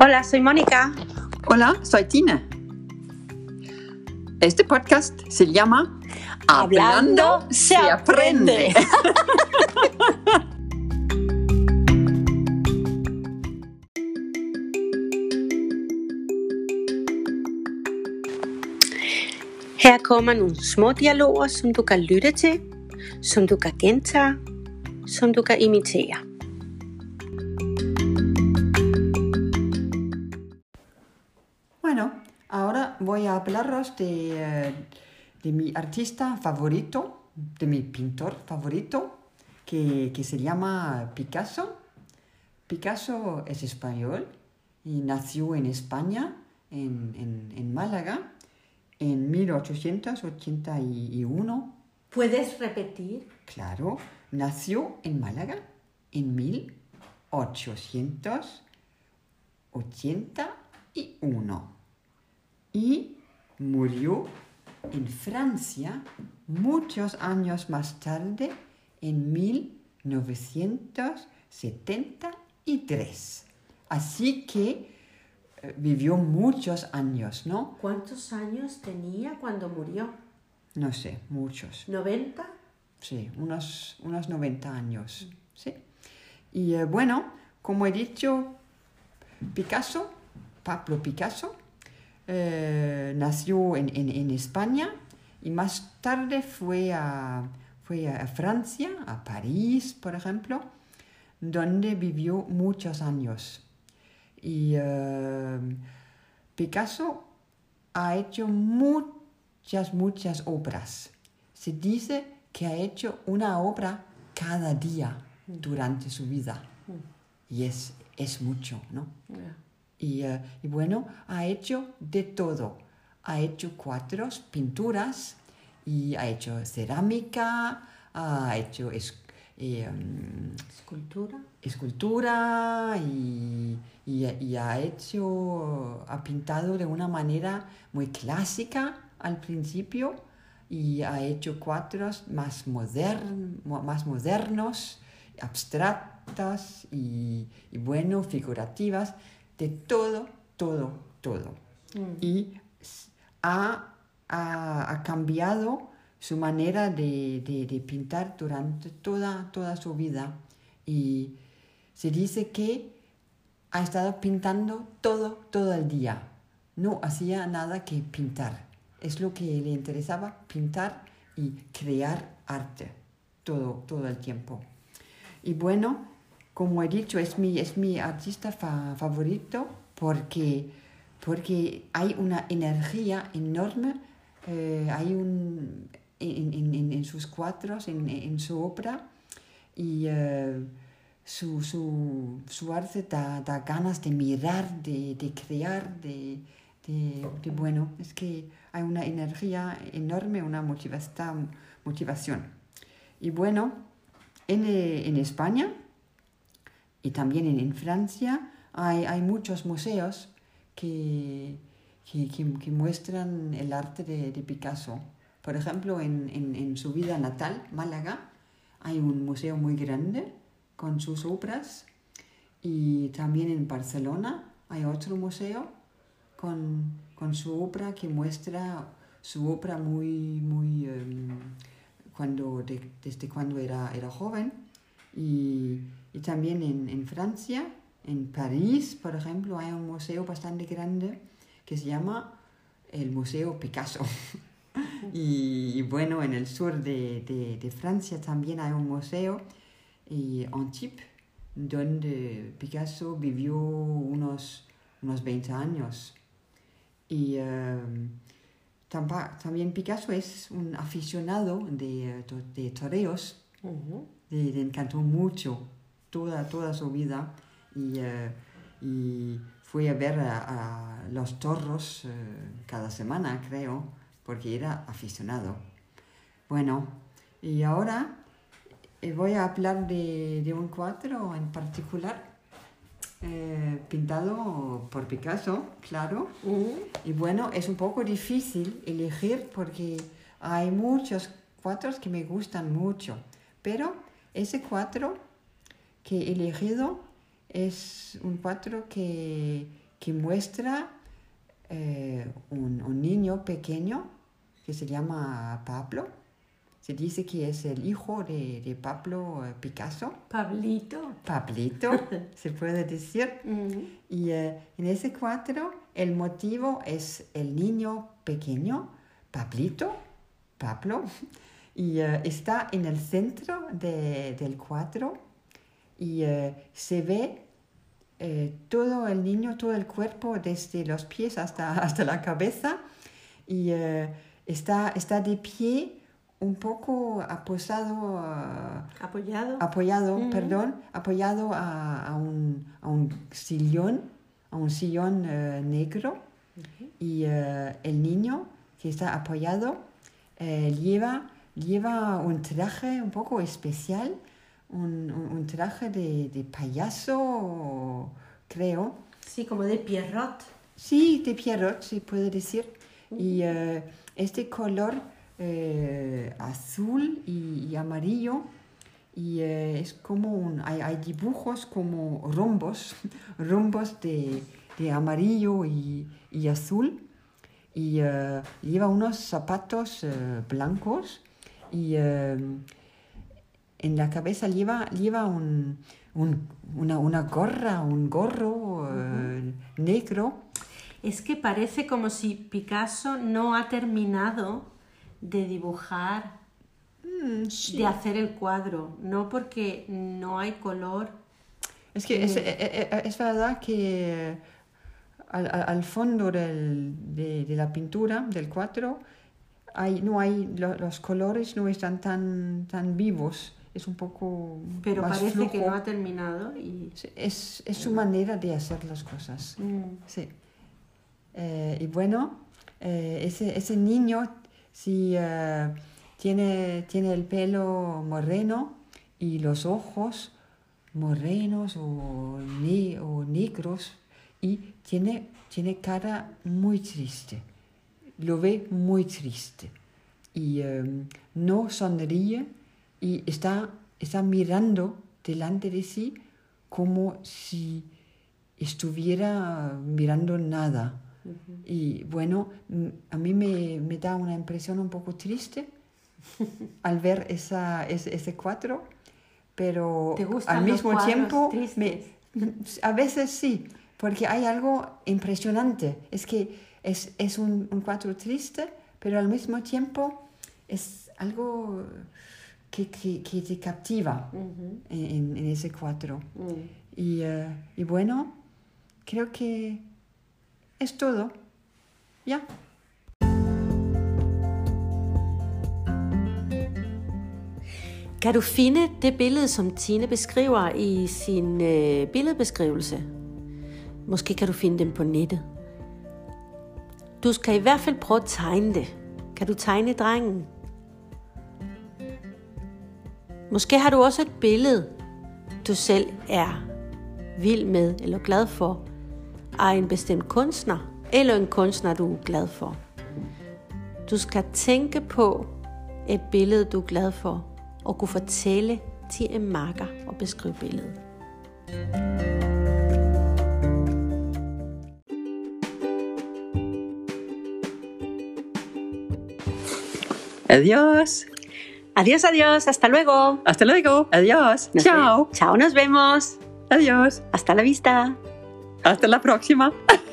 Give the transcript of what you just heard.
Hola, soy Mónica. Hola, soy Tina. Este podcast se llama Hablando se aprende. Her kommer nogle små dialoger, som du kan lytte til, som du kan gentage, som du kan imitere. Ahora voy a hablaros de, eh, de mi artista favorito, de mi pintor favorito, que, que se llama Picasso. Picasso es español y nació en España, en, en, en Málaga, en 1881. ¿Puedes repetir? Claro, nació en Málaga en 1881 y murió en Francia muchos años más tarde, en 1973. Así que eh, vivió muchos años, ¿no? ¿Cuántos años tenía cuando murió? No sé, muchos. ¿90? Sí, unos, unos 90 años. Sí. Y eh, bueno, como he dicho, Picasso, Pablo Picasso, eh, nació en, en- en España y más tarde fue a, fue a Francia, a París, por ejemplo, donde vivió muchos años. Y eh, Picasso ha hecho muchas, muchas obras. Se dice que ha hecho una obra cada día durante su vida. Y es, es mucho, ¿no? Y, eh, y bueno, ha hecho de todo. Ha hecho cuadros, pinturas, y ha hecho cerámica, ha hecho es- eh, mm, ¿Escultura? escultura y, y- y ha hecho, ha pintado de una manera muy clásica al principio y ha hecho cuadros más, modern- mo- más modernos, abstractas y, y bueno, figurativas, de todo, todo, todo y s- ha, ha- ha cambiado su manera de, de- de pintar durante toda, toda su vida y se dice que ha estado pintando todo, todo el día. No hacía nada que pintar. Es lo que le interesaba, pintar y crear arte todo, todo el tiempo. Y bueno, como he dicho, es mi, es mi artista fa- favorito porque, porque hay una energía enorme, eh, hay un, en, en- sus cuadros, en, en su obra, y eh, su, su, su arte da, da ganas de mirar, de, de crear, de, de, bueno, es que hay una energía enorme, una motivación. motivación. Y bueno, en, eh, en España y también en, en Francia hay, hay muchos museos que, que, que- que muestran el arte de, de Picasso. Por ejemplo, en, en- en su vida natal, Málaga, hay un museo muy grande con sus obras y también en Barcelona hay otro museo con, con su obra que muestra su obra muy, muy, em, cuando, de- desde cuando era, era joven. Y, y también en, en Francia, en París, por ejemplo, hay un museo bastante grande que se llama el Museo Picasso. y, y bueno, en el sur de, de- de Francia también hay un museo, y Antibes, donde Picasso vivió unos, unos 20 años. Y tampa- también Picasso es un aficionado de, eh, de toreos, le, le encantó mucho toda, toda su vida y, eh, y fue a ver a, a los toros eh, cada semana, creo, porque era aficionado. Bueno, y ahora eh, voy a hablar de, de un cuadro en particular, eh, pintado por Picasso, claro. Y bueno, es un poco difícil elegir porque hay muchos cuadros que me gustan mucho, pero ese cuadro que he elegido es un cuadro que, que muestra eh, un, un niño pequeño que se llama Pablo. Se dice que es el hijo de, de Pablo eh, Picasso. Pablito. Pablito, se puede decir. Y eh, en ese cuadro el motivo es el niño pequeño, Pablito, Pablo, y eh, está en el centro de- del cuadro y eh, se ve eh, todo el niño, todo el cuerpo, desde los pies hasta, hasta la cabeza, y eh, está, está de pie un poco aposado. Apoyado. apoyado, Ujú. perdón, apoyado a, a un, a un sillón, a un sillón negro y eh, el niño que está apoyado lleva, lleva un traje un poco especial, un, un- un traje de, de payaso, creo. Sí, como de Pierrot. Sí, de Pierrot, se puede decir. Y eh, este color eh, azul y, y amarillo, y eh, es como un, hay, hay dibujos como rombos, rombos de, de amarillo y, y azul. Y lleva unos zapatos blancos y eh, en la cabeza lleva, lleva un, un- una, una gorra, un gorro eh, negro. Es que parece como si Picasso no ha terminado de dibujar, Mm, sí. de hacer el cuadro, no porque no hay color. Es que es, eh, eh, es verdad que al, al- al fondo del- de, de la pintura, del cuadro, hay, no hay, lo- los colores no están tan, tan vivos, es un poco Pero más parece que no ha terminado y... Es, es su manera de hacer las cosas. Mm. Sí. Eh, y bueno, eh, ese, ese niño sí eh, tiene, tiene el pelo moreno y los ojos morenos o, ne- o negros y tiene, tiene cara muy triste. Lo ve muy triste y eh, no sonríe y está, está mirando delante de sí como si estuviera mirando nada. Y bueno, a mí me, me da una impresión un poco triste al ver esa, ese, ese cuadro, pero ¿Te gustan al mismo tiempo, me- a veces sí, porque hay algo impresionante. Es que es, es un, un cuadro triste, pero al mismo tiempo es algo que, que, que te captiva Ujú. en, en ese cuadro. Mm. Y, eh, y bueno, creo que es todo. Ya. Kan du finde det billede, som Tine beskriver i sin øh, billedbeskrivelse? Måske kan du finde dem på nettet. Du skal i hvert fald prøve at tegne det. Kan du tegne drengen? Måske har du også et billede, du selv er vild med eller glad for, af en bestemt kunstner, eller en kunstner, du er glad for. Du skal tænke på et billede, du er glad for, og kunne fortælle til en marker og beskrive billedet. Adiós. Adiós, adiós, hasta luego. Hasta luego. Adiós. Nos Chao. Chao, nos vemos. Adiós. Hasta la vista. Hasta la próxima.